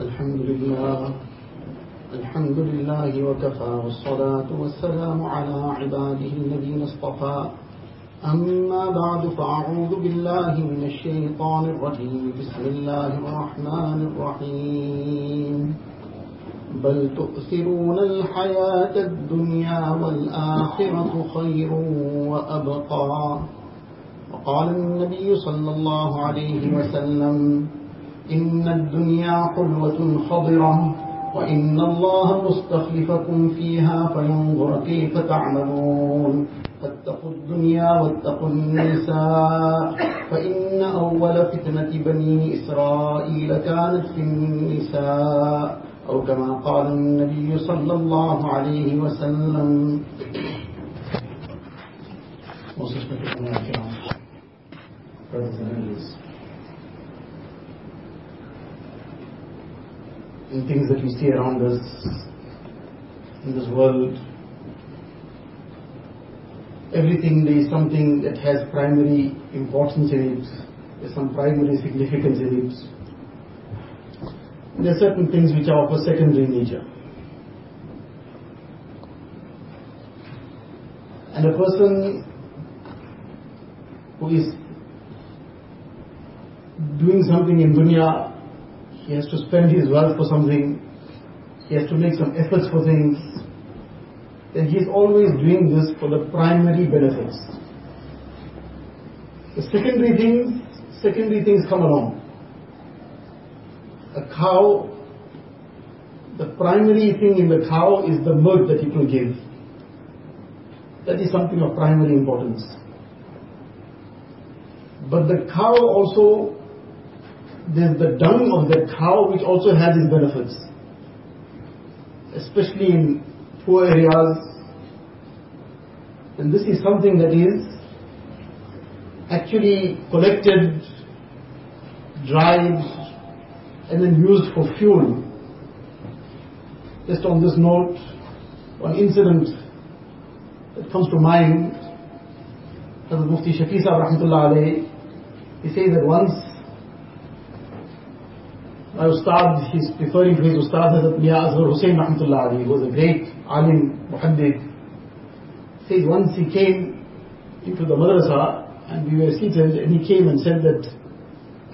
الحمد لله. الحمد لله وكفى والصلاة والسلام على عباده الذين اصطفى. أما بعد فأعوذ بالله من الشيطان الرجيم. بسم الله الرحمن الرحيم. بل تؤثرون الحياة الدنيا والآخرة خير وأبقى. وقال النبي صلى الله عليه وسلم إن الدنيا حلوة خضرة وإن الله مستخلفكم فيها فينظر كيف تعملون. فاتقوا الدنيا واتقوا النساء فإن أول فتنة بني إسرائيل كانت في النساء أو كما قال النبي صلى الله عليه وسلم. Most respected in things that we see around us in this world, everything there is something that has primary importance in it, there's some primary significance in it. There are certain things which are of a secondary nature. And a person who is doing something in dunya, he has to spend his wealth for something, he has to make some efforts for things, then he is always doing this for the primary benefits. The secondary things, secondary things come along. A cow, the primary thing in the cow is the milk that it will give. That is something of primary importance. But the cow also, there's the dung of the cow which also has its benefits. Especially in poor areas. And this is something that is actually collected, dried, and then used for fuel. Just on this note, one incident that comes to mind, Hazrat Mufti Shafi he says that once my ustad, he's referring to his ustad Hazrat Mia Asghar Hussain Rahmatullah he was a great alim, muhaddith. He says once he came into the madrasa and we were seated and he came and said that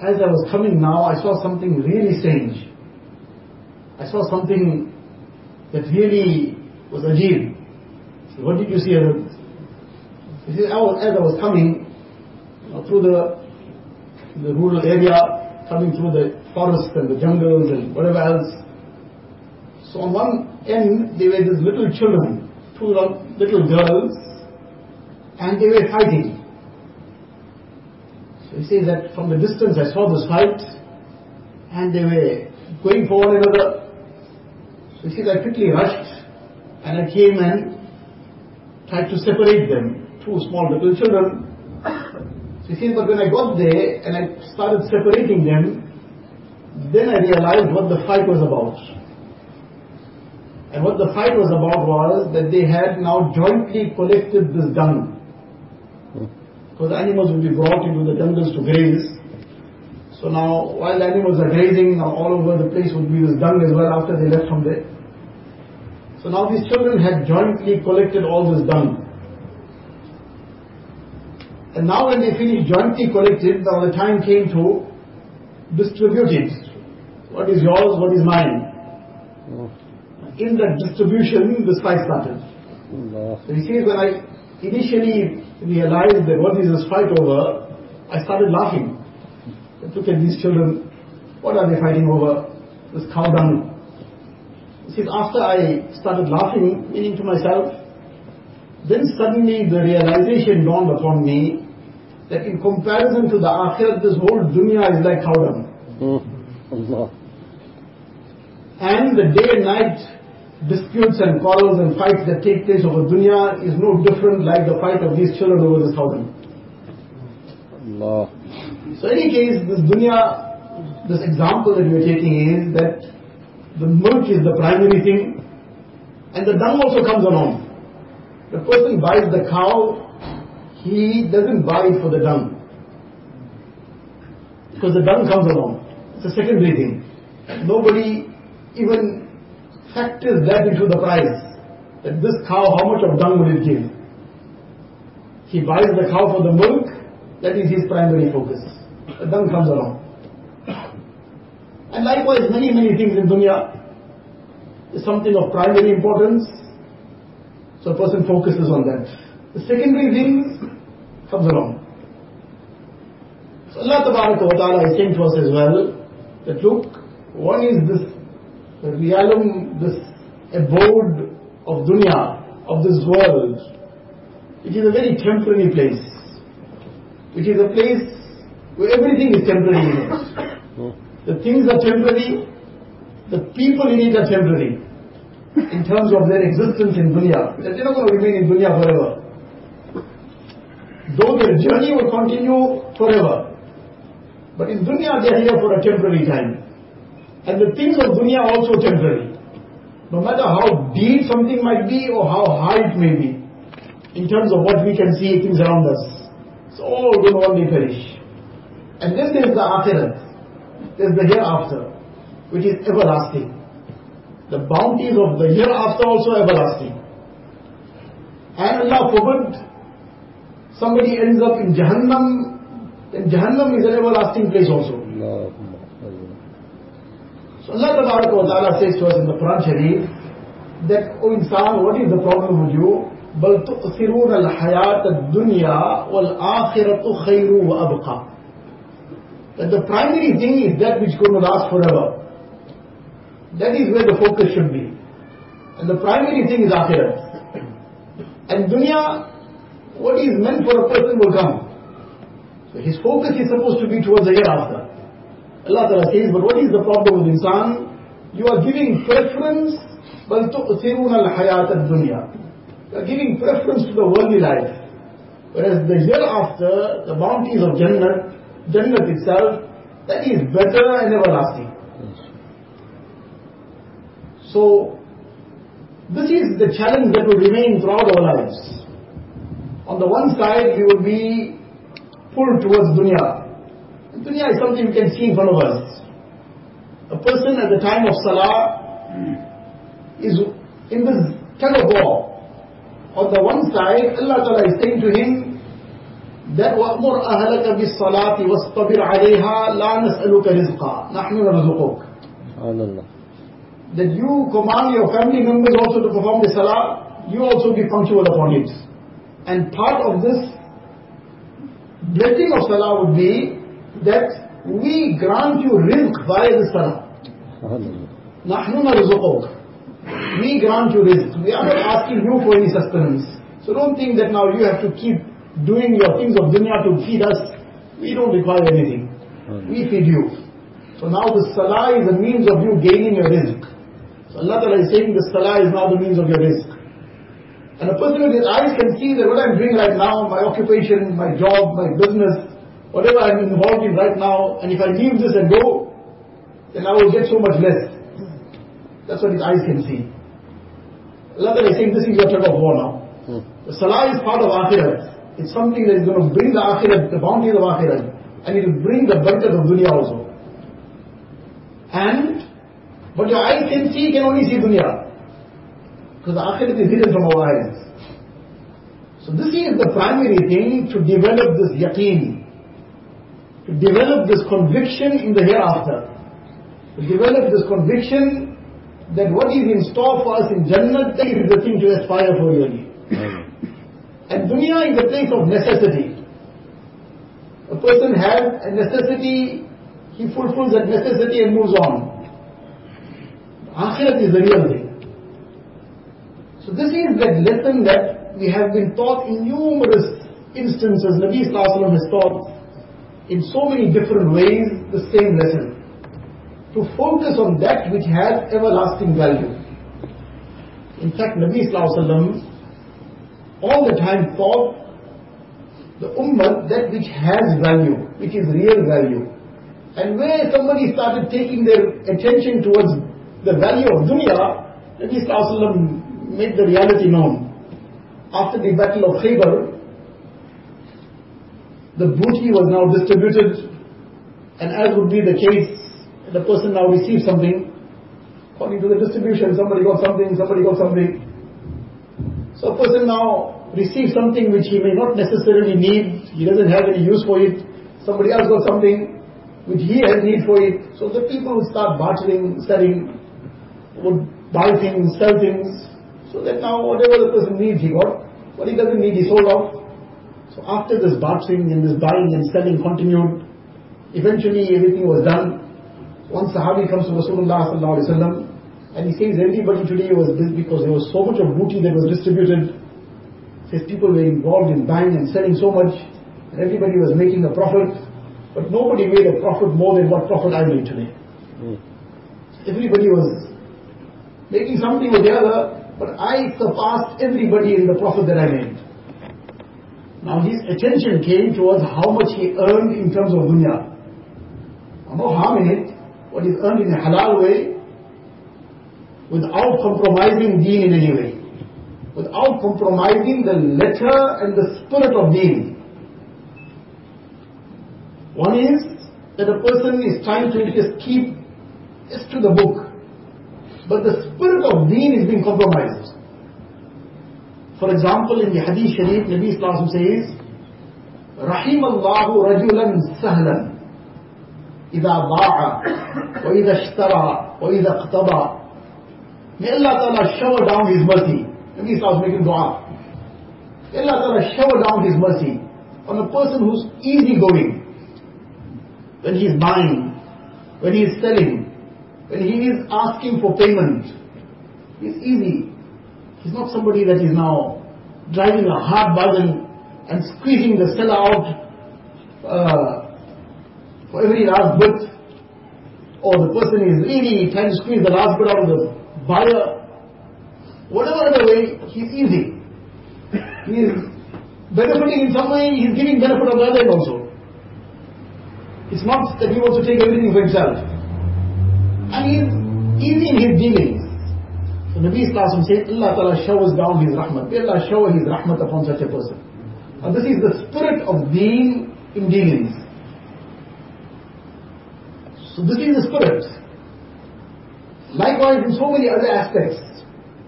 as I was coming now, I saw something really strange. I saw something that really was ajib. So what did you see? He said, as I was coming through the, the rural area, coming through the forests and the jungles and whatever else. So on one end, there were these little children, two little girls, and they were fighting. So he says that from the distance I saw this fight, and they were going for one another. So he says I quickly rushed, and I came and tried to separate them, two small little children. He says, but when I got there and I started separating them, then I realized what the fight was about. And what the fight was about was that they had now jointly collected this dung. Because animals would be brought into the jungles to graze. So now, while animals are grazing, now all over the place would be this dung as well after they left from there. So now these children had jointly collected all this dung. And now when they finished jointly collected, now the time came to distribute it. What is yours, what is mine? Hmm. In that distribution, the fight started. Hmm. So he says, when I initially realized that what is this fight over, I started laughing. I look at these children, what are they fighting over? This cow dung. He says, after I started laughing, meaning to myself, then suddenly the realization dawned upon me that in comparison to the akhirat, this whole dunya is like cow dung. Hmm. And the day and night disputes and quarrels and fights that take place over dunya is no different like the fight of these children over this cow dung. So in any case, this dunya, this example that we are taking is that the milk is the primary thing and the dung also comes along. The person buys the cow, he doesn't buy for the dung. Because the dung comes along. It's a secondary thing. Nobody even factors that into the price. That this cow, how much of dung will it give? He buys the cow for the milk, that is his primary focus. The dung comes along. And likewise, many, many things in dunya is something of primary importance, so a person focuses on that. The secondary things comes along. So Allah Ta'ala is saying to us as well, that look, one is this realm, this abode of dunya, of this world, which is a very temporary place, which is a place where everything is temporary in it. The things are temporary, the people in it are temporary, in terms of their existence in dunya. They're not going to remain in dunya forever. Though their journey will continue forever. But in dunya they are here for a temporary time. And the things of dunya are also temporary. No matter how deep something might be or how high it may be, in terms of what we can see things around us, it's all going to one day perish. And there is the akhirat, there is the hereafter, which is everlasting. The bounties of the hereafter also everlasting. And Allah forbid somebody ends up in Jahannam then Jahannam is an everlasting place also. So Allah Ta'ala says to us in the Quran Sharif that, O oh insan, what is the problem with you? بل تؤثرون الحياة الدنيا والآخرة خير وأبقى That the primary thing is that which is going to last forever. That is where the focus should be. And the primary thing is akhirat. And dunya, what is meant for a person will come. So his focus is supposed to be towards the hereafter. Allah Ta'ala says, but what is the problem with insan? You are giving preference, بل تؤثرون الحياة الدنيا. You are giving preference to the worldly life. Whereas the hereafter, the bounties of Jannah, Jannah itself, that is better and everlasting. So, this is the challenge that will remain throughout our lives. On the one side, we will be pulled towards dunya. And dunya is something we can see in front of us. A person at the time of salah is in this tug of war. On the one side, Allah Ta'ala is saying to him, that وَأْمُرْ أَهْلَكَ بِالصَّلَاةِ وَاسْطَبِرْ عَلَيْهَا لَا نَسْأَلُكَ رِزْقًا نَحْنُ نَرْزُقُكَ That you command your family members also to perform the salah, you also be punctual upon it. And part of this blessing of salah would be that we grant you rizq via the salah. نحن نرزقك. We grant you rizq. We are not asking you for any sustenance. So don't think that now you have to keep doing your things of dunya to feed us. We don't require anything. We feed you. So now the salah is a means of you gaining your rizq. So Allah Ta'ala is saying the salah is now the means of your rizq. And a person with his eyes can see that what I'm doing right now, my occupation, my job, my business, whatever I'm involved in right now, and if I leave this and go, then I will get so much less. That's what his eyes can see. Allah is saying this is your tug of war now. Hmm. The salah is part of akhirat. It's something that is going to bring the akhirat, the bounties of akhirat, and it will bring the barakat of dunya also. And, but your eyes can see, can only see dunya. Because the akhirat is hidden from our eyes. So this is the primary thing to develop this yaqeen, to develop this conviction in the hereafter, to develop this conviction that what is in store for us in Jannah is the thing to aspire for really. and dunya is a place of necessity. A person has a necessity, he fulfills that necessity and moves on. Akhirat is the real thing. This is that lesson that we have been taught in numerous instances. Nabi Sallallahu has taught in so many different ways the same lesson. To focus on that which has everlasting value. In fact, Nabi Sallallahu all the time taught the ummah that which has value, which is real value. And where somebody started taking their attention towards the value of dunya, Nabi Sallallahu made the reality known. After the battle of Khaybar, the booty was now distributed, and as would be the case, the person now receives something, according to the distribution, somebody got something, somebody got something. So a person now receives something which he may not necessarily need, he doesn't have any use for it, somebody else got something which he has need for it. So the people would start bartering, selling, would buy things, sell things, so that now whatever the person needs he got, what he doesn't need he sold off. So after this bartering and this buying and selling continued, eventually everything was done. One Sahabi comes to Rasulullah sallallahu alaihi wasallam and he says everybody today was busy because there was so much of booty that was distributed. Says people were involved in buying and selling so much and everybody was making a profit. But nobody made a profit more than what profit I made today. Mm. Everybody was making something or the other, but I surpassed everybody in the profit that I made. Now his attention came towards how much he earned in terms of dunya. No harm in it, what is earned in a halal way, without compromising deen in any way. Without compromising the letter and the spirit of deen. One is that a person is trying to just keep just to the book. But the spirit of deen is being compromised. For example, in the Hadith Sharif, Nabi Islam says, رحم الله رجلا سهلا إذا باع وإذا اشترى وإذا اقتضى May Allah Ta'ala shower down His mercy. Nabi Islam making dua. May Allah Ta'ala shower down His mercy on a person who's easygoing. When he is buying, when he is selling, when he is asking for payment, it's easy. He's not somebody that is now driving a hard bargain and squeezing the seller out uh, for every last bit. Or the person is really trying to squeeze the last bit out of the buyer. Whatever the way, he's easy. He is benefiting in some way, he's giving benefit on the other also. It's not that he wants to take everything for himself. And he's easy in his dealings. So Nabi Islam said, Allah Ta'ala showers down His rahmat. May Allah shower His rahmat upon such a person. And this is the spirit of being in dealings. So this is the spirit. Likewise in so many other aspects,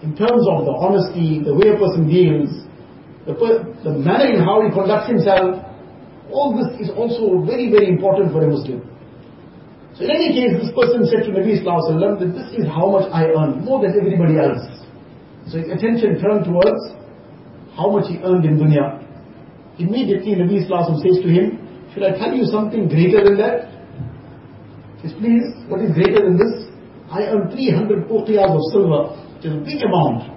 in terms of the honesty, the way a person deals, the, the manner in how he conducts himself, all this is also very, very important for a Muslim. So in any case, this person said to Nabi Sallallahu that this is how much I earn, more than everybody else. So his attention turned towards how much he earned in dunya. Immediately Nabi Sallallahu says to him, should I tell you something greater than that? He says, please, what is greater than this? I earn 300 uqiyas of silver, which is a big amount.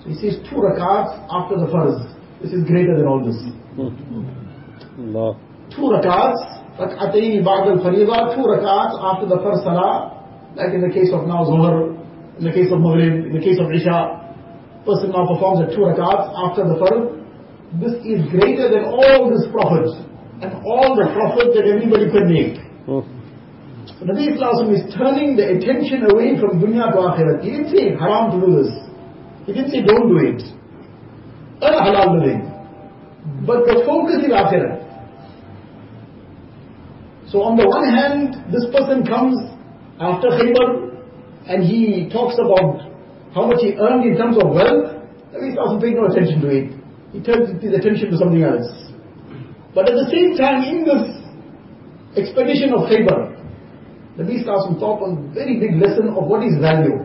So he says, two rakats after the farz. This is greater than all this. Allah. Two rakats Rak'atayn ba'd al-fariḍa, two rak'ats after the first salah, like in the case of now Zuhr, in the case of Maghrib, in the case of Isha, person now performs at two rak'ats after the fard. This is greater than all these profits, and all the profits that everybody could make. Oh. Hmm. So Nabi Islam is turning the attention away from dunya to akhirat. He didn't say haram to do this. He didn't say don't do it. Earn halal living. But the focus is akhirat so on the one hand, this person comes after Khaybar and he talks about how much he earned in terms of wealth. He doesn't pay no attention to it. He turns his attention to something else. But at the same time, in this expedition of Khaybar, the Nabi Sallallahu taught one very big lesson of what is value.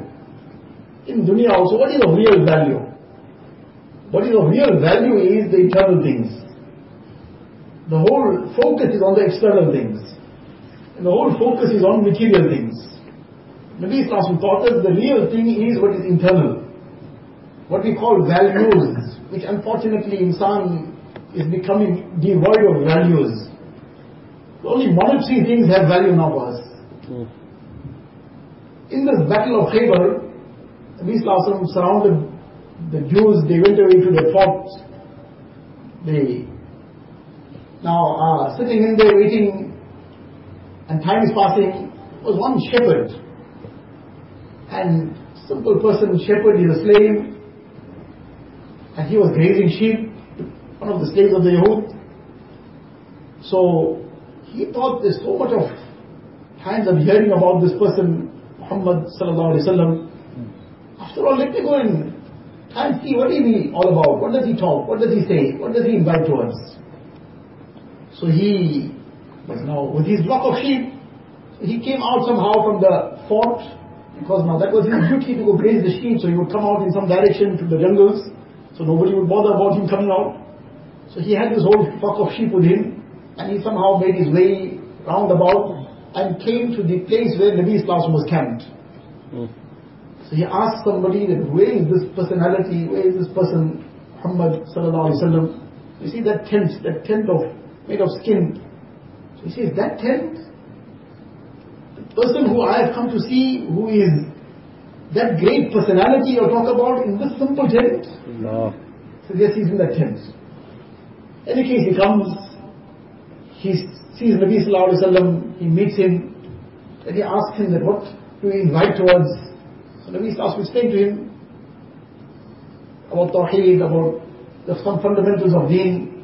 In dunya also, what is of real value? What is of real value is the internal things. The whole focus is on the external things. And the whole focus is on material things. Nabi Islam taught us the real thing is what is internal. What we call values, which unfortunately insan is becoming devoid of values. Only monetary things have value now for us. Mm. In this battle of Khaybar, Nabi Islam surrounded the Jews, they went away to their forts. They now are sitting in there waiting and time is passing, was one shepherd. And simple person, shepherd is a slave, and he was grazing sheep, one of the slaves of the Yahud. So he thought there's so much of times of hearing about this person, Muhammad sallallahu. After all, let me go and try and see what is he all about. What does he talk? What does he say? What does he invite to us. So he was now with his flock of sheep. He came out somehow from the fort because now that was his duty to go graze the sheep. So he would come out in some direction to the jungles. So nobody would bother about him coming out. So he had this whole flock of sheep with him and he somehow made his way round about and came to the place where Nabi Islam was camped. Hmm. So he asked somebody that where is this personality, where is this person, Muhammad sallallahu alaihi wasallam. You see that tent, that tent of made of skin. He says, that tent, the person who I have come to see, who is that great personality you talk about in this simple tent. No. So yes, he's in that tent. In any case, he comes, he sees Nabi Sallallahu Alaihi Wasallam, he meets him, and he asks him that what do you invite towards? So Nabi Sallallahu Alaihi explain to him about Tawheed, about the some fundamentals of deen.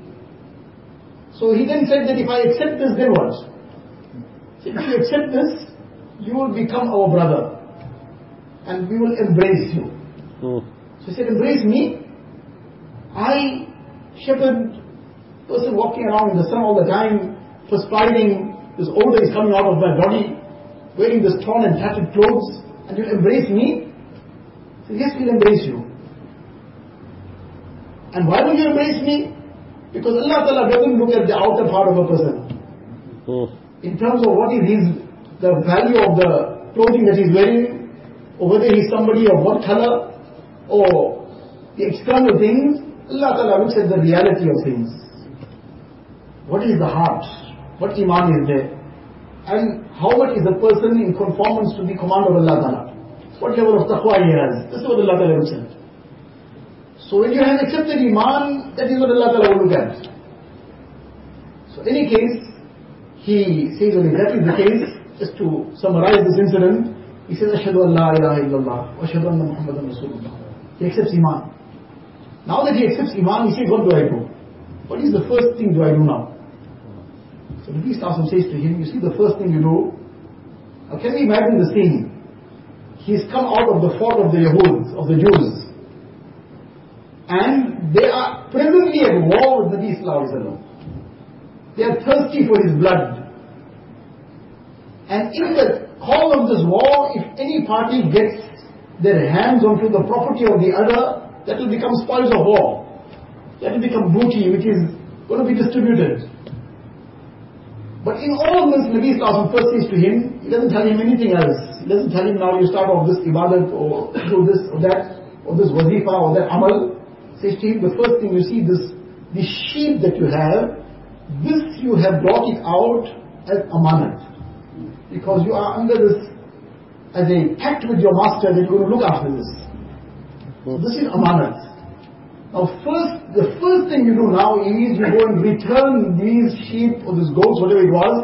So he then said that if I accept this, then what? So if you accept this, you will become our brother, and we will embrace you. Mm. So he said, embrace me. I, shepherd, person walking around in the sun all the time, perspiring, this odor is coming out of my body, wearing this torn and tattered clothes, and you embrace me? He said, yes, we'll embrace you. And why will you embrace me? Because Allah Ta'ala doesn't look at the outer part of a person. Mm. In terms of what is his, the value of the clothing that he's wearing, or whether he's somebody of what color, or the external things, Allah Ta'ala looks at the reality of things. What is the heart? What iman is there? And how much is the person in conformance to the command of Allah Ta'ala? What level of taqwa he has? This is what Allah Ta'ala looks at. So when you have accepted iman, that is what Allah Ta'ala will look at. So in any case, he says when that is the case, just to summarize this incident, he says, Ashhadu an la ilaha illallah, wa ashhadu anna Muhammadan Rasulullah. He accepts iman. Now that he accepts iman, he says, what do I do? What is the first thing do I do now? So the priest Asim says to him, you see the first thing you do, now can we imagine the scene? He's come out of the fort of the Yahuds, of the Jews. And they are presently at war with Nabi Sallallahu. They are thirsty for his blood. And in the call of this war, if any party gets their hands onto the property of the other, that will become spoils of war. That will become booty which is going to be distributed. But in all this, Nabi Sallallahu first says to him, he doesn't tell him anything else. He doesn't tell him now you start off this ibadat or do this or that, or this wazifa or that amal. Says to him, the first thing you see this, the sheep that you have, this you have brought it out as amanat. Because you are under this, as a pact with your master that you're going to look after this. This is amanat. Now first, the first thing you do now is you go and return these sheep or these goats, whatever it was,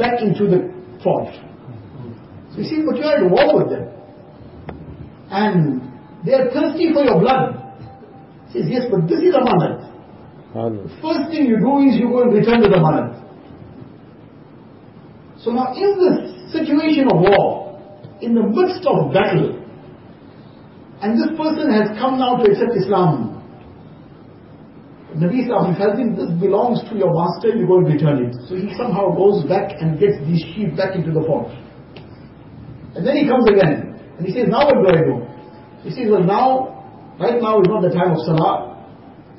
back into the fold. So you see, but you are at war with them. And they are thirsty for your blood. He says, yes, but this is amanat. Subhanallah. First thing you do is you go and return to the amanat. So now in this situation of war, in the midst of battle, and this person has come now to accept Islam, Nabi Islam tells him, this belongs to your master, you go and return it. So he somehow goes back and gets these sheep back into the fort. And then he comes again, and he says, now what do I do? He says, well now, right now is not the time of Salah,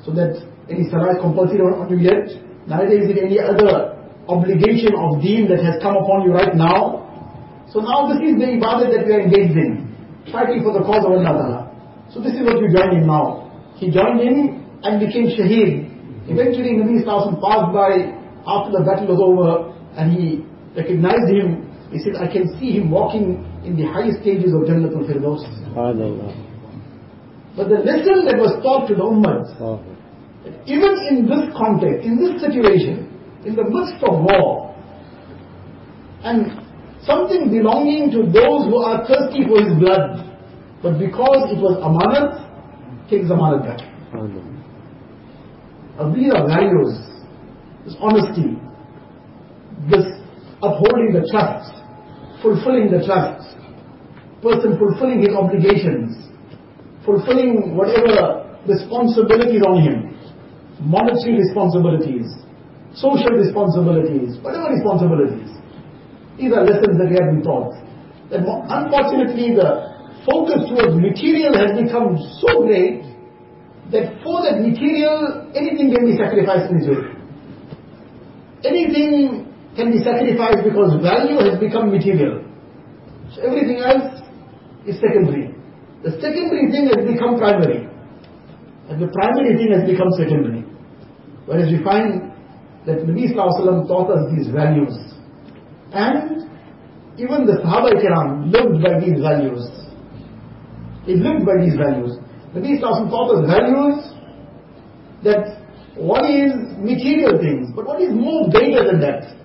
so that any Salah is compulsory on you yet, neither is it any other obligation of deen that has come upon you right now. So now this is the ibadah that we are engaged in, fighting for the cause of Allah. So this is what you join in now. He joined in and became shaheed. Eventually Nabi Sallallahu passed by after the battle was over and he recognized him. He said, I can see him walking in the highest stages of Jannatul Firdaus. But the lesson that was taught to the Ummah Oh. even in this context, in this situation, in the midst of war, and something belonging to those who are thirsty for his blood, but because it was amanat, takes amanat back. Now these are values, this honesty, this upholding the trust, fulfilling the trust, person fulfilling his obligations, fulfilling whatever responsibilities on him, monetary responsibilities, social responsibilities, whatever responsibilities. These are lessons that we have been taught. That unfortunately the focus towards material has become so great that for that material anything can be sacrificed in way. Anything can be sacrificed because value has become material. So everything else is secondary. The secondary thing has become primary. And the primary thing has become secondary. Whereas we find that Nabi Sallallahu taught us these values. And even the Sahaba Kiram lived by these values. They lived by these values. Nabi Sallallahu taught us values that what is material things, but what is more greater than that?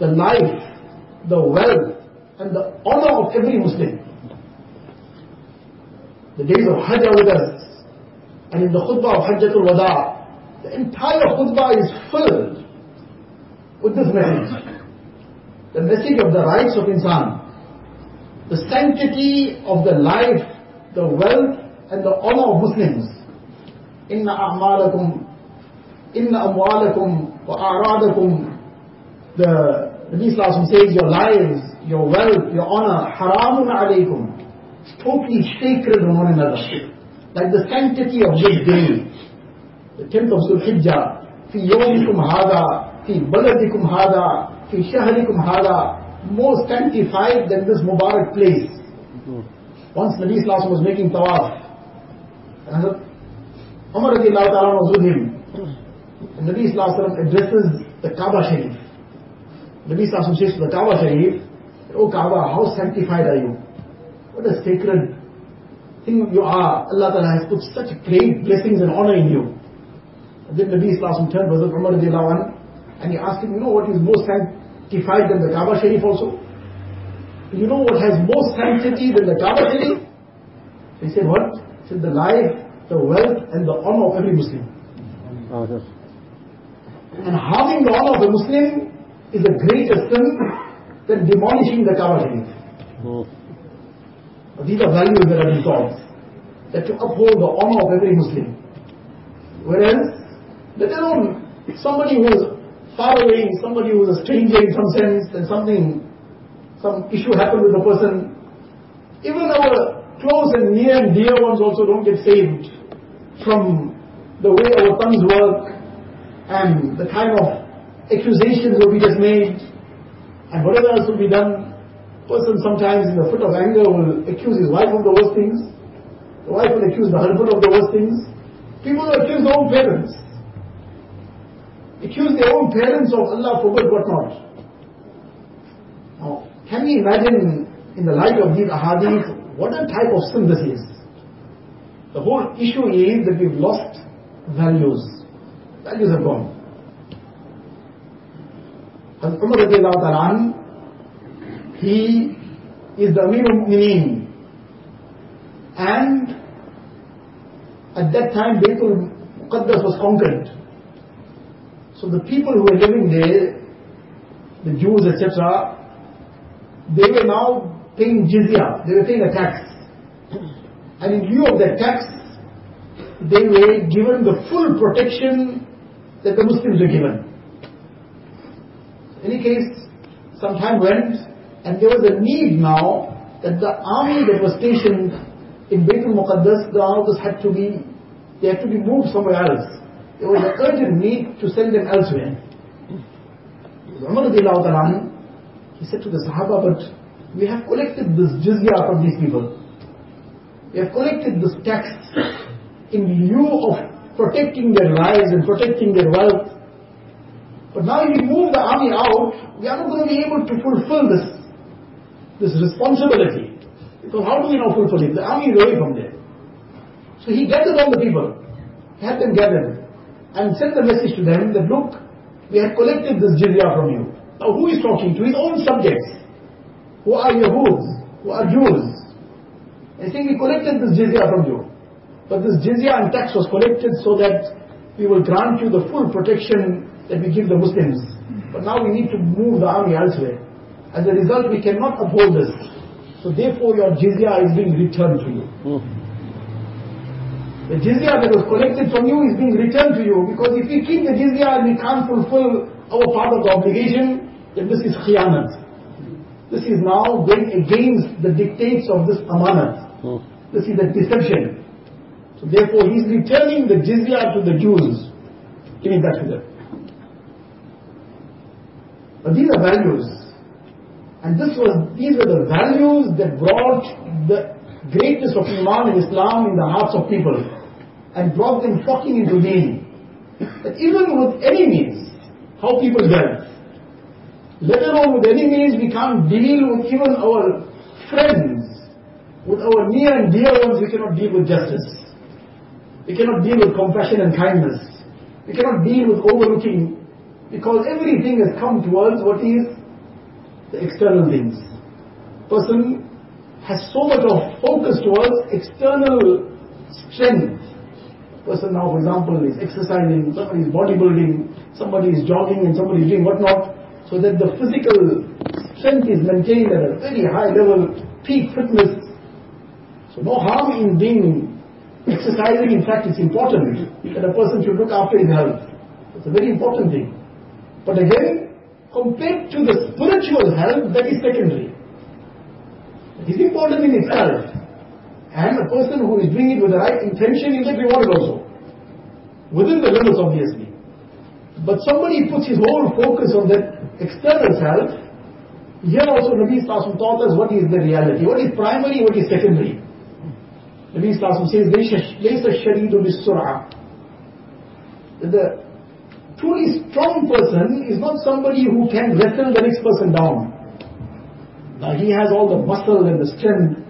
The life, the wealth, and the honor of every Muslim. The days of Hajj are with us, and in the khutbah of Hajjatul Wada, the entire khutbah is filled with this message. The message of the rights of insan, the sanctity of the life, the wealth, and the honor of Muslims. A'malakum, inna amwalakum wa a'radakum. The Nabi says, your lives, your wealth, your honor, haramun alaykum totally sacred on one another. Like the sanctity of this day, the 10th of Zulhijjah, في يومكم هذا في بلدكم هذا في شهركم هذا more sanctified than this Mubarak place. Once Nabi Sallallahu was making tawaf, and Umar ta'ala was with him. And Nabi Sallallahu addresses the Kaaba Sharif. Nabi Sallallahu says to the Kaaba Sharif, Oh Kaaba, how sanctified are you? What a sacred thing you are. Allah Ta'ala has put such great blessings and honor in you. Then Nabi Islam turned Hazrat Umar and he asked him, you know what is more sanctified than the Kaaba Sharif also? You know what has more sanctity than the Kaaba Sharif? He said, what? He said, the life, the wealth and the honor of every Muslim. And having the honor of a Muslim is a greater sin than demolishing the Kaaba Sharif. Hmm. These are values that been taught. That to uphold the honor of every Muslim. Whereas, let alone somebody who is far away, somebody who is a stranger in some sense, and something, some issue happened with a person, even our close and near and dear ones also don't get saved from the way our tongues work and the kind of accusations will be just made and whatever else will be done person sometimes in the fit of anger will accuse his wife of the worst things. The wife will accuse the husband of the worst things. People will accuse their own parents. Accuse their own parents of Allah forbid what not. Now, can we imagine in the light of these ahadith what a type of sin this is? The whole issue is that we've lost values. Values have gone. Umar he is the Amir al-Mu'mineen. And at that time Baytul Muqaddas was conquered. So the people who were living there, the Jews etc., they were now paying jizya, they were paying a tax. And in lieu of that tax, they were given the full protection that the Muslims were given. In any case, some time went, and there was a need now that the army that was stationed in Baitul Muqaddas, the armies had to be, they had to be moved somewhere else. There was an urgent need to send them elsewhere. Umar he said to the Sahaba, but we have collected this jizya from these people. We have collected this tax in lieu of protecting their lives and protecting their wealth. But now if we move the army out, we are not going to be able to fulfill this this responsibility. Because how do we now fulfill it? The army is away from there. So he gathered all the people, had them gathered, and sent the message to them that look, we have collected this jizya from you. Now who is talking to his own subjects? Who are Yahuds? Who are Jews? And saying we collected this jizya from you. But this jizya and tax was collected so that we will grant you the full protection that we give the Muslims. But now we need to move the army elsewhere. As a result, we cannot uphold this. So therefore your jizya is being returned to you. Hmm. The jizya that was collected from you is being returned to you because if we keep the jizya and we can't fulfill our part of the obligation, then this is khiyanat. This is now going against the dictates of this amanat. Hmm. This is a deception. So therefore he is returning the jizya to the Jews, giving that to them. But these are values. And this was, these were the values that brought the greatness of Iman and Islam in the hearts of people and brought them flocking into deen. That even with any means, how people dealt, let alone with any means we can't deal with even our friends, with our near and dear ones we cannot deal with justice. We cannot deal with compassion and kindness. We cannot deal with overlooking because everything has come towards what is the external things. Person has so much of focus towards external strength. Person now, for example, is exercising, somebody is bodybuilding, somebody is jogging and somebody is doing whatnot, so that the physical strength is maintained at a very high level, peak fitness. So no harm in being exercising, in fact it's important that a person should look after his health. It's a very important thing. But again, compared to the spiritual health, that is secondary. It is important in itself. And a person who is doing it with the right intention will get rewarded also. Within the limits, obviously. But somebody puts his whole focus on that external self. Here also Nabi Sallallahu taught us what is the reality, what is primary, what is secondary. Nabi Sallallahu says, لَيْسَ الشَّرِيدُ بِالسُّرْعَةِ The truly strong person is not somebody who can wrestle the next person down. Now he has all the muscle and the strength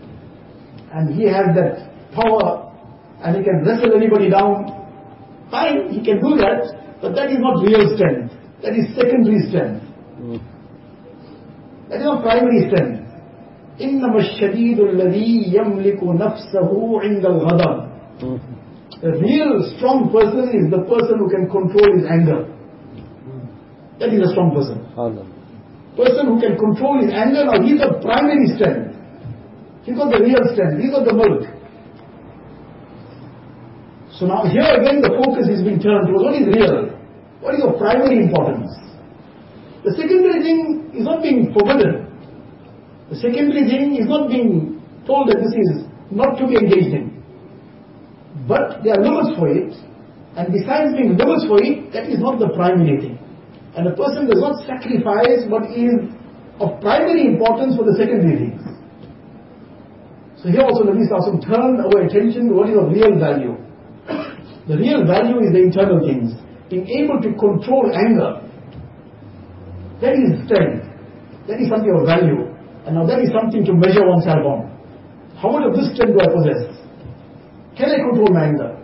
and he has that power and he can wrestle anybody down. Fine, he can do that, but that is not real strength. That is secondary strength. Hmm. That is not primary strength. إنما الشديد الذي يملك نفسه عند الغضب. A real strong person is the person who can control his anger. That is a strong person. Person who can control his anger, now he's the primary strength. He's got the real strength, he's got the milk. So now here again the focus is being turned towards what is real, what is of primary importance. The secondary thing is not being forbidden. The secondary thing is not being told that this is not to be engaged in. But there are limits for it, and besides being limits for it, that is not the primary thing. And a person does not sacrifice what is of primary importance for the secondary things. So here also Nabi Sallallahu turned our attention to what is of real value. The real value is the internal things. Being able to control anger. That is strength. That is something of value. And now that is something to measure oneself on. How much of this strength do I possess? Can I control my anger?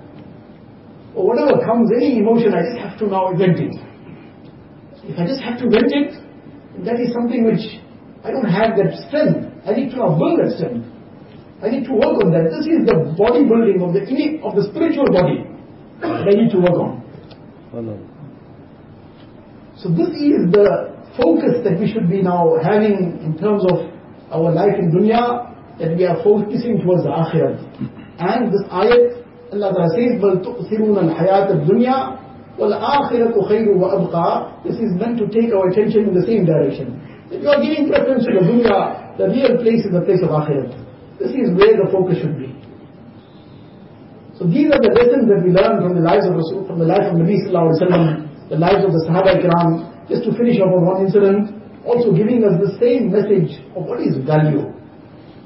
Or whatever comes, any emotion, I just have to now vent it. If I just have to vent it, that is something which I don't have that strength. I need to now build that strength. I need to work on that. This is the bodybuilding of the of the spiritual body that I need to work on. So this is the focus that we should be now having in terms of our life in dunya, that we are focusing towards the akhirat. And this ayat, Allah Ta'ala says, بَلْ تُؤْثِرُونَ الْحَيَاةَ الدُّنْيَا وَالْآخِرَةُ خَيْرُ وَأَبْقَى This is meant to take our attention in the same direction. If you are giving preference to the dunya, the real place is the place of akhirat. This is where the focus should be. So these are the lessons that we learn from the lives of Rasul, from the life of Nabi Sallallahu Alaihi Wasallam, the lives of the Sahaba Ikram. Just to finish off on one incident, also giving us the same message of what is value.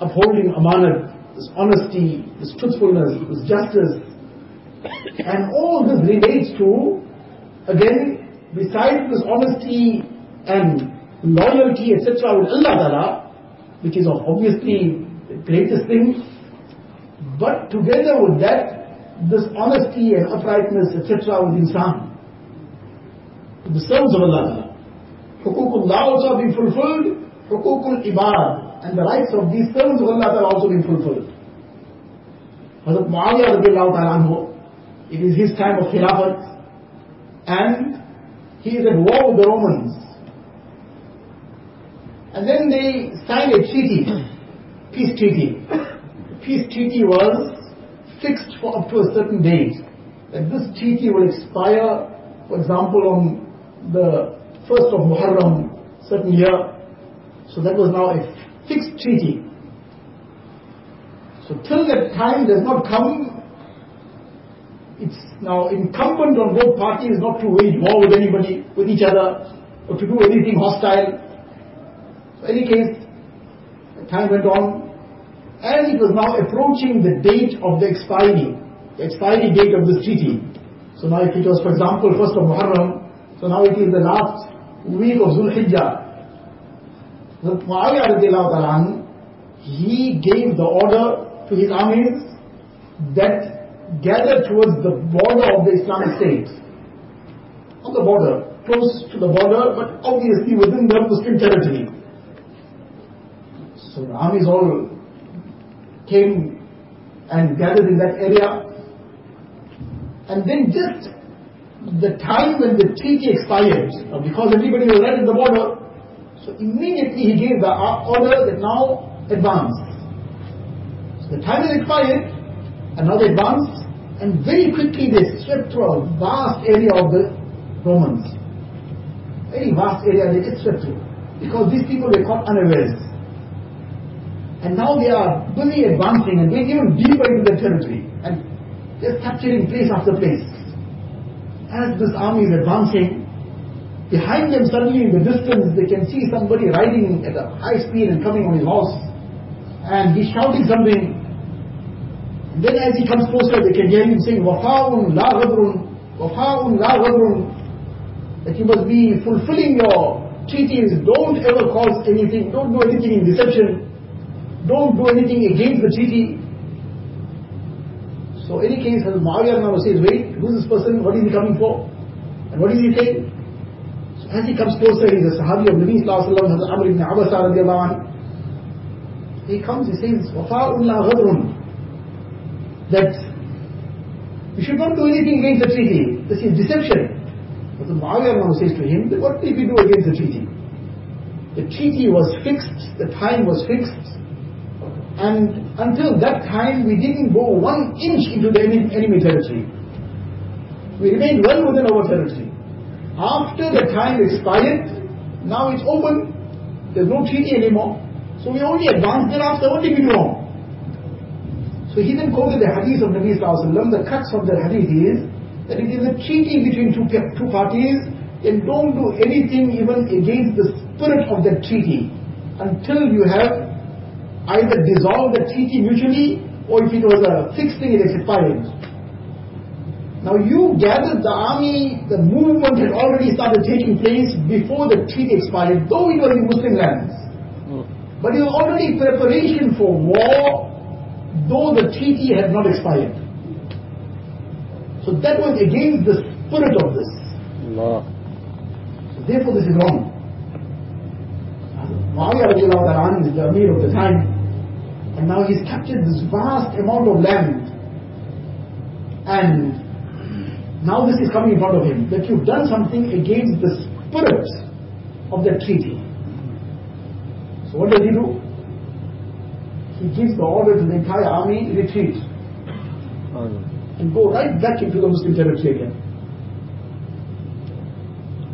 Upholding amanat, this honesty, this truthfulness, this justice. And all this relates to, again, besides this honesty and loyalty, etc., with Allah Ta'ala, which is obviously the greatest thing, but together with that, this honesty and uprightness, etc., with insan. The servants of Allah Ta'ala. Hukukullah also be fulfilled, hukukul ibad, and the rights of these servants of Allah Ta'ala also being fulfilled. Hazrat Muawiyah it is his time of Khilafat, and he is at war with the Romans. And then they signed a treaty, peace treaty. Peace treaty was fixed for up to a certain date. That this treaty will expire, for example, on the first of Muharram, certain year. So that was now a fixed treaty. So till that time does not come, it's now incumbent on both parties not to wage war with anybody, with each other, or to do anything hostile. So any case, the time went on, and it was now approaching the date of the expiry, the expiry date of this treaty. So now if it was, for example, first of Muharram, so now it is the last week of Zulhijjah. The Muawiyah he gave the order to his armies that gather towards the border of the Islamic State. On the border, close to the border, but obviously within the Muslim territory. So the armies all came and gathered in that area. And then just the time when the treaty expired, because everybody was right at the border, so immediately he gave the order that now advance. So the time has expired, and now they advance, and very quickly they swept through a vast area of the Romans. Very vast area they just swept through, because these people were caught unawares. And now they are busy advancing and going even deeper into the territory, and they're capturing place after place as this army is advancing, behind them suddenly in the distance they can see somebody riding at a high speed and coming on his horse. And he's shouting something. And then as he comes closer they can hear him saying, Wafa'un la ghadrun, Wafa'un la ghadrun. That you must be fulfilling your treaties, don't ever cause anything, don't do anything in deception, don't do anything against the treaty. So any case, Muawiyah now says, wait, who is this person, what is he coming for? And what is he saying? As he comes closer, he's a Sahabi of Nabi Sallallahu Alaihi Wasallam, Amr ibn Abasa radiallahu anhu. He comes, he says, وَفَاءٌ لَا غَدْرٌ That we should not do anything against the treaty. This is deception. But the Muawiyah now says to him, what did we do against the treaty? The treaty was fixed, the time was fixed, and until that time we didn't go one inch into the enemy territory. We remained well within our territory. After the time expired, now it's open, there's no treaty anymore. So we only advanced thereafter, what did we do wrong? So he then quoted the hadith of Nabi Sallallahu Alaihi Wasallam. The crux of the hadith is that it is a treaty between two, two parties and don't do anything even against the spirit of that treaty until you have either dissolved the treaty mutually or if it was a fixed thing it expired. Now you gathered the army, the movement had already started taking place before the treaty expired, though it was in Muslim lands. But it was already preparation for war, though the treaty had not expired. So that was against the spirit of this. Allah. So therefore this is wrong. Muawiyah is the Amir of the time. And now he's captured this vast amount of land. And now this is coming in front of him, that you've done something against the spirit of the treaty. So what does he do? He gives the order to the entire army, retreat, and go right back into the Muslim territory again.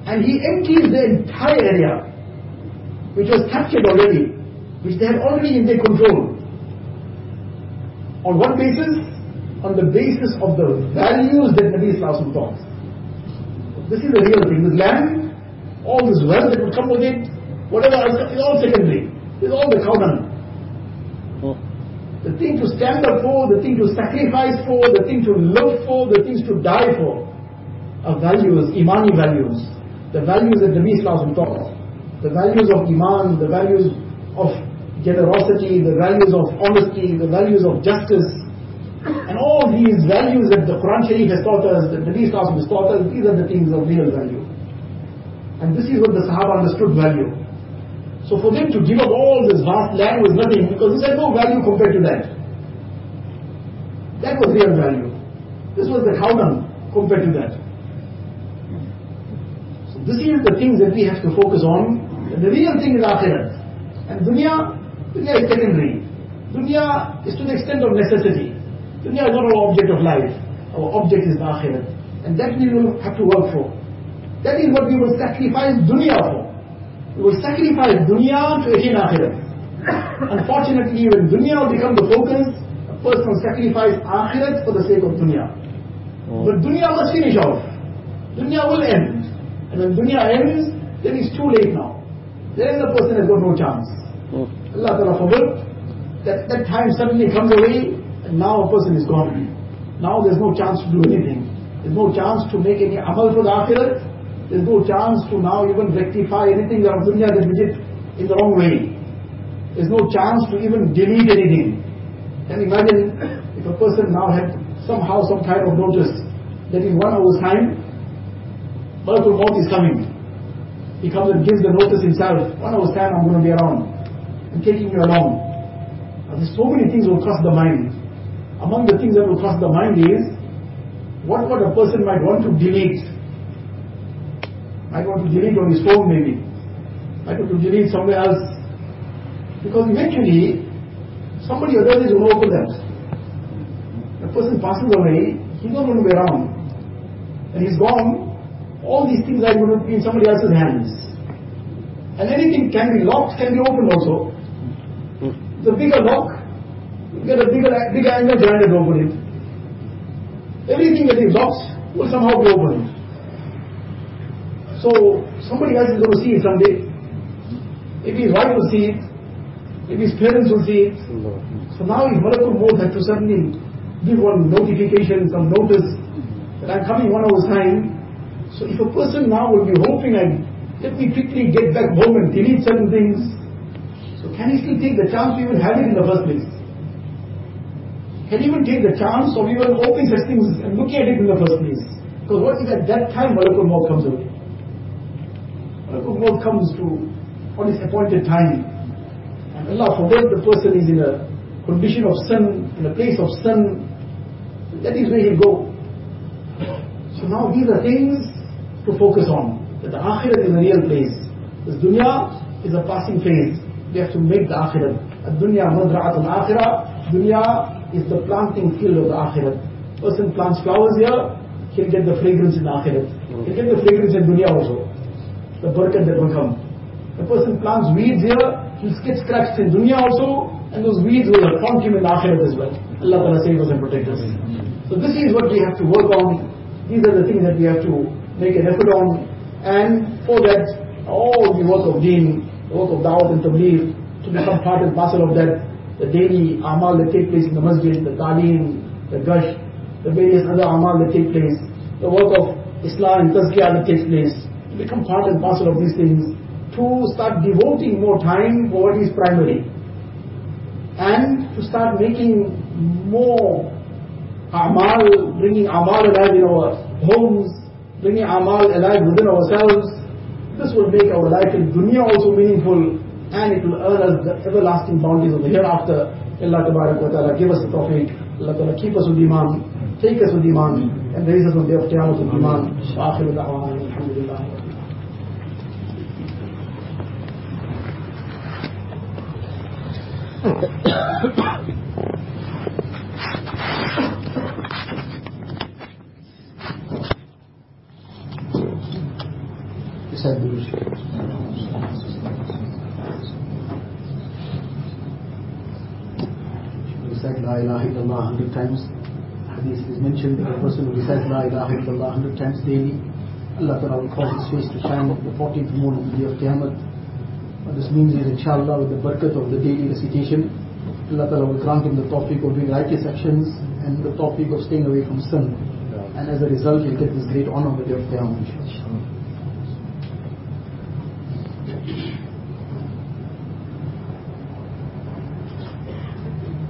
And he empties the entire area, which was captured already, which they had already in their control. On what basis? On the basis of the values that Nabi Islam taught. This is the real thing. This land, all this wealth that would come with it, whatever else, is all secondary. It's all the cow oh. The thing to stand up for, the thing to sacrifice for, the thing to live for, the things to die for are values, Imani values. The values that Nabi Islam taught. The values of Iman, the values of generosity, the values of honesty, the values of justice, and all these values that the Quran Sharif has taught us, that Nabi Islam has taught us, these are the things of real value. And this is what the Sahaba understood value. So for them to give up all this vast land was nothing, because this had no value compared to that. That was real value. This was the dung compared to that. So this is the things that we have to focus on. The real thing is akhirat. And dunya, dunya is secondary. Dunya is to the extent of necessity. Dunya is not our object of life. Our object is the akhirat. And that we will have to work for. That is what we will sacrifice dunya for. We will sacrifice dunya to attain akhirat. Unfortunately, when dunya will become the focus, a person will sacrifice akhirat for the sake of dunya. Oh. But dunya must finish off. Dunya will end. And when dunya ends, then it's too late now. Then the person has got no chance. Oh. Allah Ta'ala forbid that that time suddenly comes away and now a person is gone. Now there's no chance to do anything. There's no chance to make any amal for the akhirat. There's no chance to now even rectify anything dunya that we did in the wrong way. There's no chance to even delete anything. And imagine if a person now had somehow some kind of notice that in one hour's time, Malakul Maut is coming. He comes and gives the notice himself. One hour's time I'm going to be around. I'm taking you along. There's so many things will cross the mind. Among the things that will cross the mind is what what a person might want to delete. Might want to delete on his phone maybe. Might want to delete somewhere else. Because eventually somebody or other is going to open that. The person passes away, he's not going to be around. And he's gone, all these things are going to be in somebody else's hands. And anything can be locked, can be opened also. The bigger lock, get a bigger, bigger angle grinder to open it. Everything that is locked will somehow be opened. So somebody else is going to see it someday. Maybe his wife will see it. Maybe his parents will see it. So now if Malakul Maut had to suddenly give one notification, some notice that I'm coming one hour's time. So if a person now will be hoping I let me quickly get back home and delete certain things. So can he still take the chance to even have it in the first place? Can even take the chance of even opening such things and looking at it in the first place? Because what if at that time Malakul Maut comes away? Malakul Maut comes to on appointed time. And Allah forbid the person is in a condition of sin, in a place of sin, that is where he'll go. So now these are things to focus on. That the akhirat is a real place. This dunya is a passing phase. We have to make the akhirat. Dunya madra'at al-akhirah. Dunya is the planting field of the akhirat. Person plants flowers here, he'll get the fragrance in the akhirat. He'll get the fragrance in dunya also. The barakat that will come. The person plants weeds here, he'll get scratched in dunya also, and those weeds will haunt him in the akhirat as well. Allah Ta'ala save us and protect us. So this is what we have to work on. These are the things that we have to make an effort on. And for that, all the work of deen, the work of da'wat and tabligh, to become part and parcel of that, the daily amal that take place in the masjid, the talim, the gasht, the various other amal that take place, the work of islah and tazkiyah that takes place, to become part and parcel of these things, to start devoting more time for what is primary and to start making more amal, bringing amal alive in our homes, bringing amal alive within ourselves. This will make our life in dunya also meaningful and it will earn us the everlasting bounties of the hereafter. Allah wa Ta'ala give us the tawfiq. Allah Ta'ala keep us with iman, take us with iman and raise us on the day of Qiyamah with iman. Akhiru da'wana alhamdulillah. Recite the La ilaha illallah hundred times. Hadith is mentioned that a person who recites La ilaha illallah hundred times daily, Allah Ta'ala will cause his face to shine the 14th moon of the day of Qiyamah. What this means is, inshallah, with the barakat of the daily recitation, Allah Ta'ala will grant him the tawfiq of doing righteous actions and the tawfiq of staying away from sin. And as a result, he'll get this great honor on the day of Qiyamah,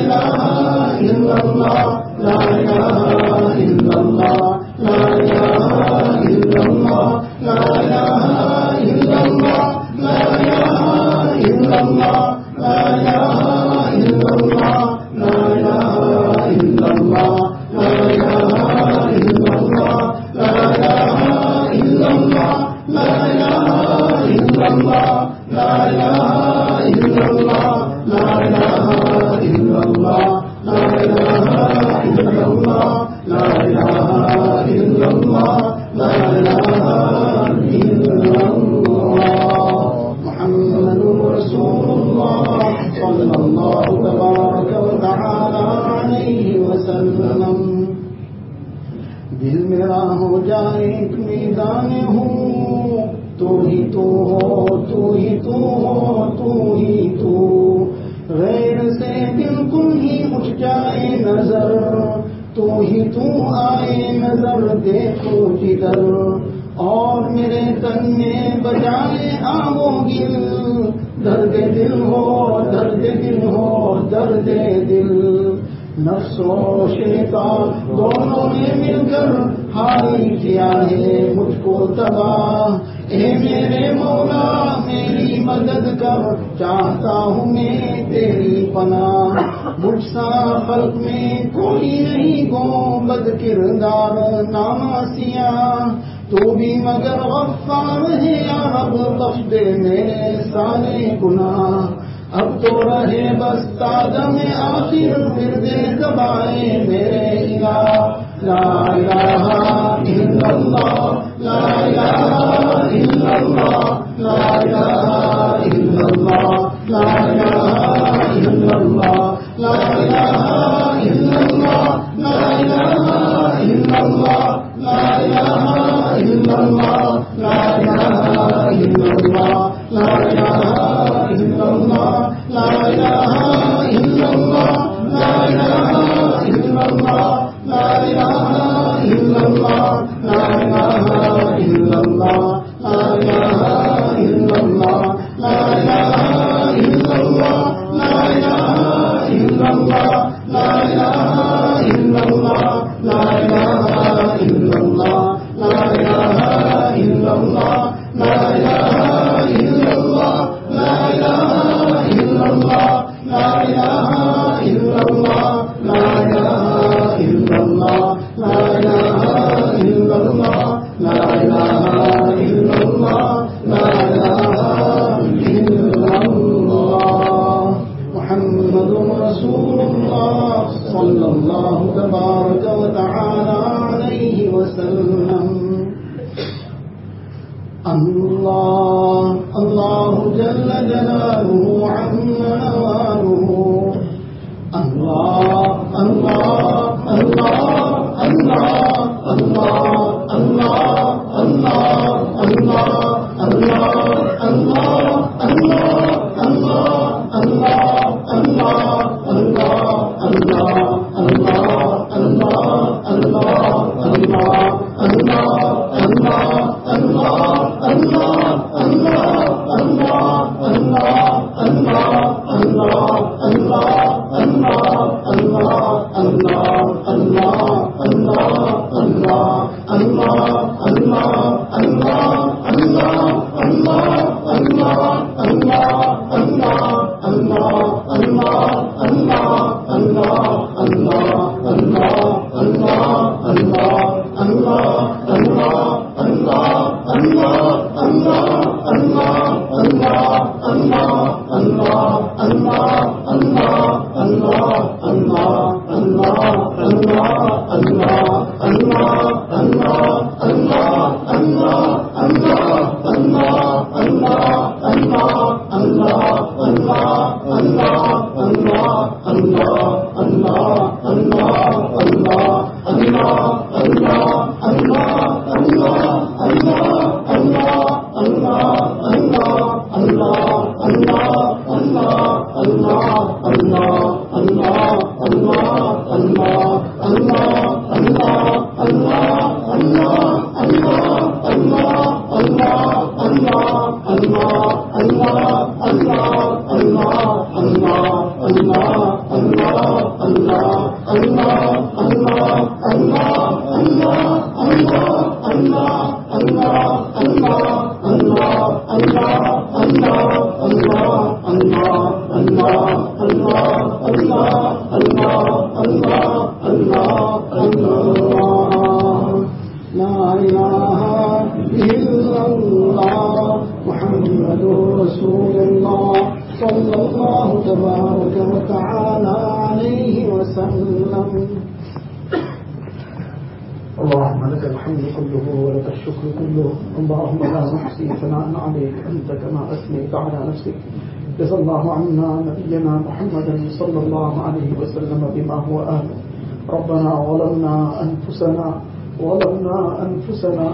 لا الہ الا اللہ لا الہ الا اللہ تف دے میرے سارے گنا اب تو رہے بس تازہ میں آخر، پھر دے دبائے میرے گا لا الہ الا اللہ، لا الہ الا اللہ، لا الہ الا اللہ، لا الہ الا اللہ، لا Allah. ثناء عليك أنت كما أثنيت على نفسك. جزا الله عنا نبينا محمدا صلى الله عليه وسلم بما هو أهله ربنا ظلمنا أنفسنا ظلمنا أنفسنا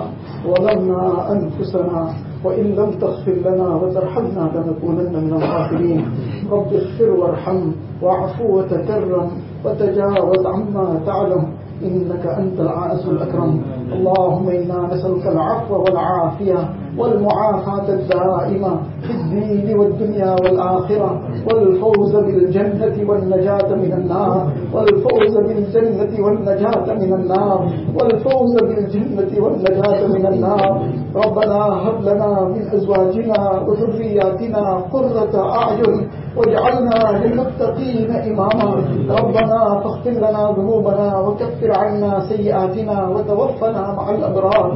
ظلمنا أنفسنا وإن لم تغفر لنا وترحمنا لنكونن من الغافلين. رب اغفر وارحم واعف وتكرم وتجاوز عما تعلم. إنك أنت العائز الأكرم. اللهم إنا نسألك العفو والعافية. والمعافاة الدائمة في الدين والدنيا والآخرة والفوز بالجنة والنجاة من النار والفوز بالجنة والنجاة من النار والفوز بالجنة والنجاة من النار. ربنا هب لنا من أزواجنا وذرياتنا قرة أعين واجعلنا للمتقين إماما. ربنا فاغفر لنا ذنوبنا وكفر عنا سيئاتنا وتوفنا مع الأبرار.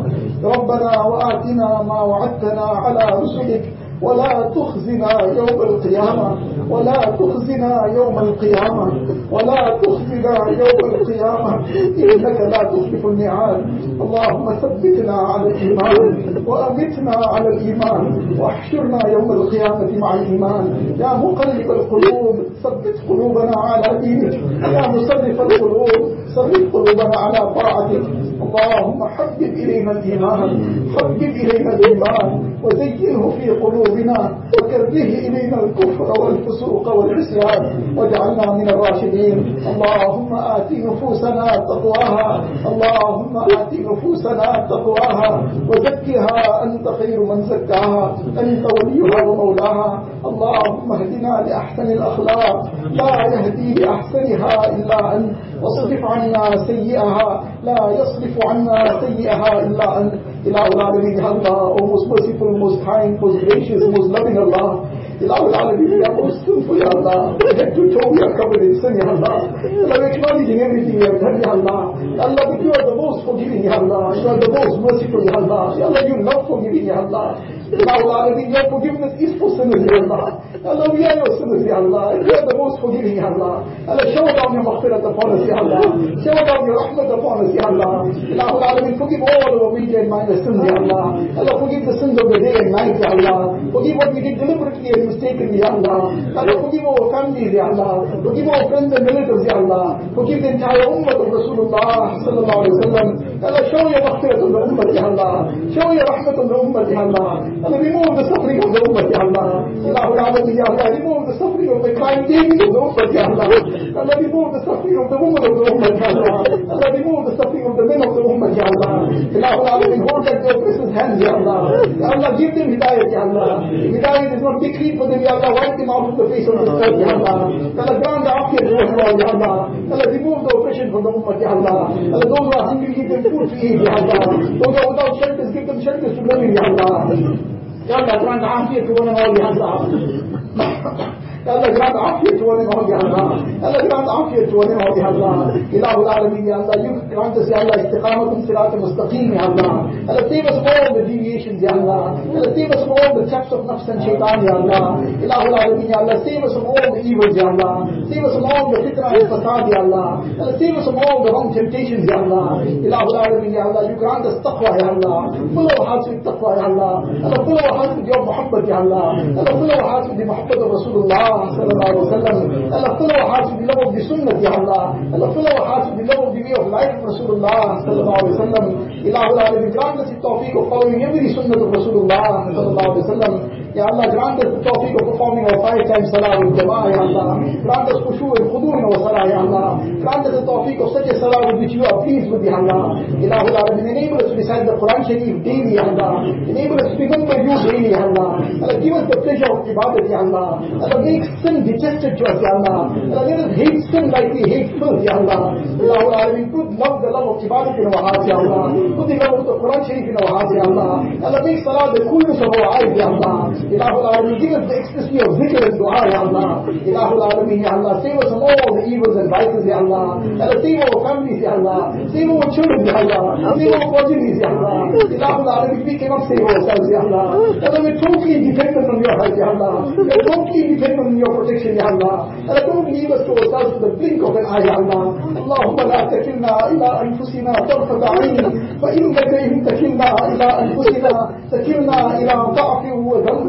ربنا وآتنا ما وعدتنا على رسلك. ولا تخزنا يوم القيامة ولا تخزنا يوم القيامة ولا تخزنا يوم القيامة. إنك لا تخلف الميعاد. اللهم ثبتنا على الإيمان وأمتنا على الإيمان. واحشرنا يوم القيامة مع الإيمان. يا مقلب القلوب ثبت قلوبنا على دينك. يا مصرف القلوب صرف قلوبنا على طاعتك. اللهم حبب إلينا الإيمان حبب إلينا الإيمان وزينه في قلوبنا وكره إلينا الكفر والفسوق والعصيان واجعلنا من الراشدين. اللهم آت نفوسنا تقواها. اللهم آت نفوسنا تقواها. وزكها أنت خير من زكاها. أنت وليها ومولاها. اللهم اهدنا لأحسن الأخلاق. لا يهدي لأحسنها إلا أنت. واصرف عنا سيئها لا يصرف عنا سيئها إلا أنت إله العالمين يا الله O most merciful, most kind, most gracious, most loving Allah إله العالمين يا most sinful يا الله Head to toe we are covered in sin يا الله Allah we're acknowledging everything we have done يا الله Allah but you are the most forgiving يا الله You are the most merciful يا الله يا Allah you love forgiving يا الله إله العالمين your forgiveness is for sinners يا الله Allah we are your sinners يا الله You are the most forgiving يا الله Allah shower down your مغفرة upon us يا الله Shower down your rahmat upon us يا الله إله العالمين forgive all our weekly and minor sins يا الله Allah forgive the sins of the day and night يا الله Forgive what we did deliberately and mistakenly يا الله Allah forgive our families يا الله Forgive our friends and relatives يا الله Forgive the entire ummah of Rasulullah صلى الله عليه وسلم Allah show your مغفرة on the ummah يا الله Show your rahmat on the ummah يا الله And remove the suffering of the Ummah, Ya Allah. Allahu Ta'ala, Ya Allah, remove the suffering of the crime taking of the Ummah, Ya Allah. Allah, remove the suffering of the woman of the Ummah, Ya Allah. Allah, remove the suffering of the men of the Ummah, Ya Allah. Allahu Ta'ala, hold back their oppressors' hands, Ya Allah. Ya Allah, give them hidayat, Ya Allah. Hidayat is not decreed for them, Allah. Wipe them out of the face of the earth, Allah. Allah, grant the afiyat to us Allah. Allah, remove the oppression from the Ummah, Ya Allah. Allah, those who are hungry, give them food to eat, Allah. Those who are without shelters, give them shelters to live in, Allah grant the afiyat to one and all يا Allah Ya Allah grant afiyat to one and all, Ya Allah. Ya Allah grant afiyat to one and all, Ya Allah. Ilahul Alameen, Ya Allah, you grant us, Ya Allah, istiqamatum sirat mustaqim, Ya Allah. Ya Allah, save us from all the deviations, Ya Allah. Ya Allah, save us from all the traps of nafs and shaitan, Ya Allah. Ilahul Alameen, Ya Allah, save us from all the evils, Ya Allah. Save us from all the fitna and fasad, Ya Allah. Ya Allah, save us from all the wrong temptations, Ya Allah. Ilahul Alameen, Ya Allah, you grant us taqwa, Ya Allah. Fill our hearts with taqwa, Ya Allah. Ya Allah, fill our hearts with your muhabbat, Ya Allah. Ya Allah, fill our hearts with the muhabbat of Rasulullah, sallallahu alaihi wasallam. Ya Allah, fill our hearts with the love of the sunnah, Ya Allah. Ya Allah, fill our hearts with the love of the way of life of Rasulullah, sallallahu alaihi wasallam. Ilahul Alameen, grant us Ya Allah, grant us the tawfiq of performing our five times salah with jama'ah, Ya Allah. Grant us khushu and khudu in our salah, Ya Allah. Grant us the tawfiq of such a salah with which you are pleased with, Ya Allah. Ilahul Alameen, enable us to recite the Quran Sharif daily, Ya Allah. Enable us to remember you daily, Ya Allah. Allah, give us the pleasure of ibadat, Ya Allah. Allah, make sin detested to us, Ya Allah. Allah, let us hate sin like we hate filth, Ya Allah. Ilahul Alameen, put love, the love of ibadat in our hearts, Ya Allah. Put the love of the Quran Sharif in our hearts, Ya Allah. Allah, make salah the coolness of our eyes, Ya Allah. Ilahul Alameen, give us the ecstasy of zikr and dua, Ya Allah. Ilahul Alameen, Ya Allah, save us from all the evils and vices, Ya Allah. Allah, save our families, Ya Allah. Save our children, Ya Allah. Save our progenies, Ya Allah. Ilahul Alameen, we cannot save ourselves, Ya Allah. Allah, we're totally dependent on your help, Ya Allah. We're totally dependent on your protection, Ya Allah. Allah, don't leave us to ourselves with the blink of an eye, Ya Allah. اللهم لا تكلنا إلى أنفسنا طرفة عين فإنك إن تكلنا إلى أنفسنا تكلنا إلى ضعف وذنب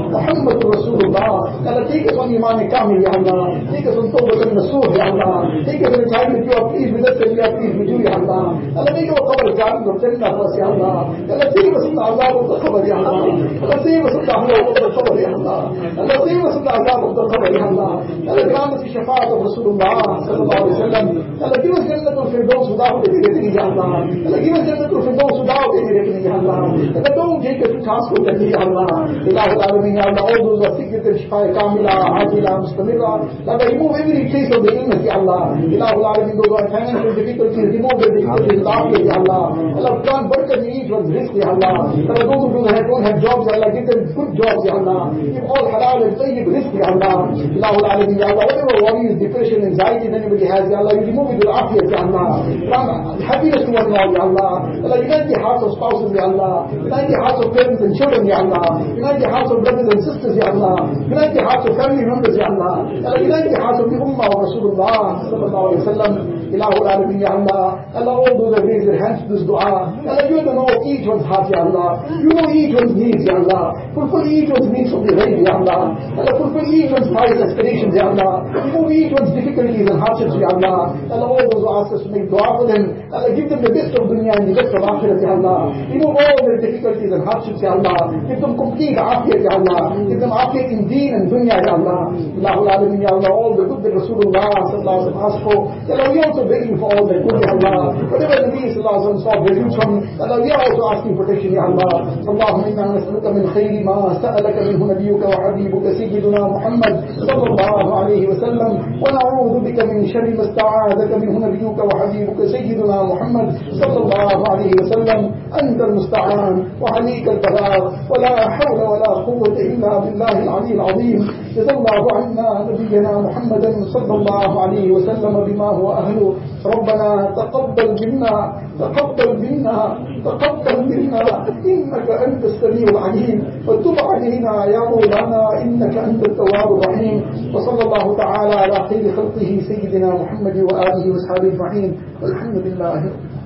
Muhammad Rasulullah Allah take us on iman kamil ya Allah take us on tawbah and nasuh ya Allah take us in a time that you are pleased with us and we are pleased with you ya Allah Allah make our qabr gardens of Jannah for us ya Allah Allah save us from the azab of the qabr ya Allah Allah save us from the azab of the qabr ya Allah Allah save us from the azab of the qabr ya Allah Allah grant us the shafaat of Rasulullah sallallahu alaihi wasallam Allah give us Jannatul Firdaus Allah all those shifa kamila ajila mustamira Allah remove every trace of the illness ya Allah Ilahu Alameen those financial difficulties remove their difficulties afiyat ya Allah. Allah grant barakat in each one's rizq ya Allah. Those who don't have, jobs ya give them good jobs ya give all halal and tayyib rizq ya Allah. Ilahu Alameen ya Allah whatever worries depression anxiety anybody has ya you remove it with afiyat ya Allah. Happiness to one another Allah unite the hearts of spouses ya Allah. Unite the hearts of parents and children ya Allah. Unite the hearts of brothers and sisters ya Allah unite the hearts of family members ya Allah Allah unite the hearts of the ummah Ilahul Alameen ya Allah Allah all those that raise their hands to this dua Allah you know each one's heart ya Allah you know each one's needs ya Allah fulfill each one's needs from the right ya Allah Allah fulfill each one's pious aspirations ya Allah remove each one's difficulties and hardships ya Allah Allah all those who ask us to make dua for them Allah give them the best of dunya and the best of akhirat ya Allah remove all their difficulties and hardships ya Allah give them complete afiyat ya Allah give them afiyat in deen and dunya ya Allah Ilahul Alameen ya Allah all the good that Rasulullah asked for ya Allah we also also begging for all that Ya Allah. Whatever the Nabi Sallallahu Alaihi Wasallam saw begging from, Allah, we are also asking protection, Ya Allah. Allahumma inna nas'aluka min khayri ma sa'alaka minhu nabiyuka wa habibuka sayyiduna Muhammad sallallahu alayhi wa sallam. Wa na'udhu bika min sharri ma sta'adaka minhu nabiyuka wa habibuka sayyiduna Muhammad sallallahu alayhi wa sallam. Anta al-musta'an wa alayka al-balagh wa la hawla wa la quwwata illa بالله العلي العظيم جزا الله عنا نبينا محمدا صلى الله عليه وسلم بما هو أهله ربنا تقبل منا تقبل منا تقبل منا. إنك أنت السميع العليم. وتب علينا يا مولانا إنك أنت التواب الرحيم. وصلى الله تعالى على خير خلقه سيدنا محمد وآله وصحبه أجمعين. والحمد لله رب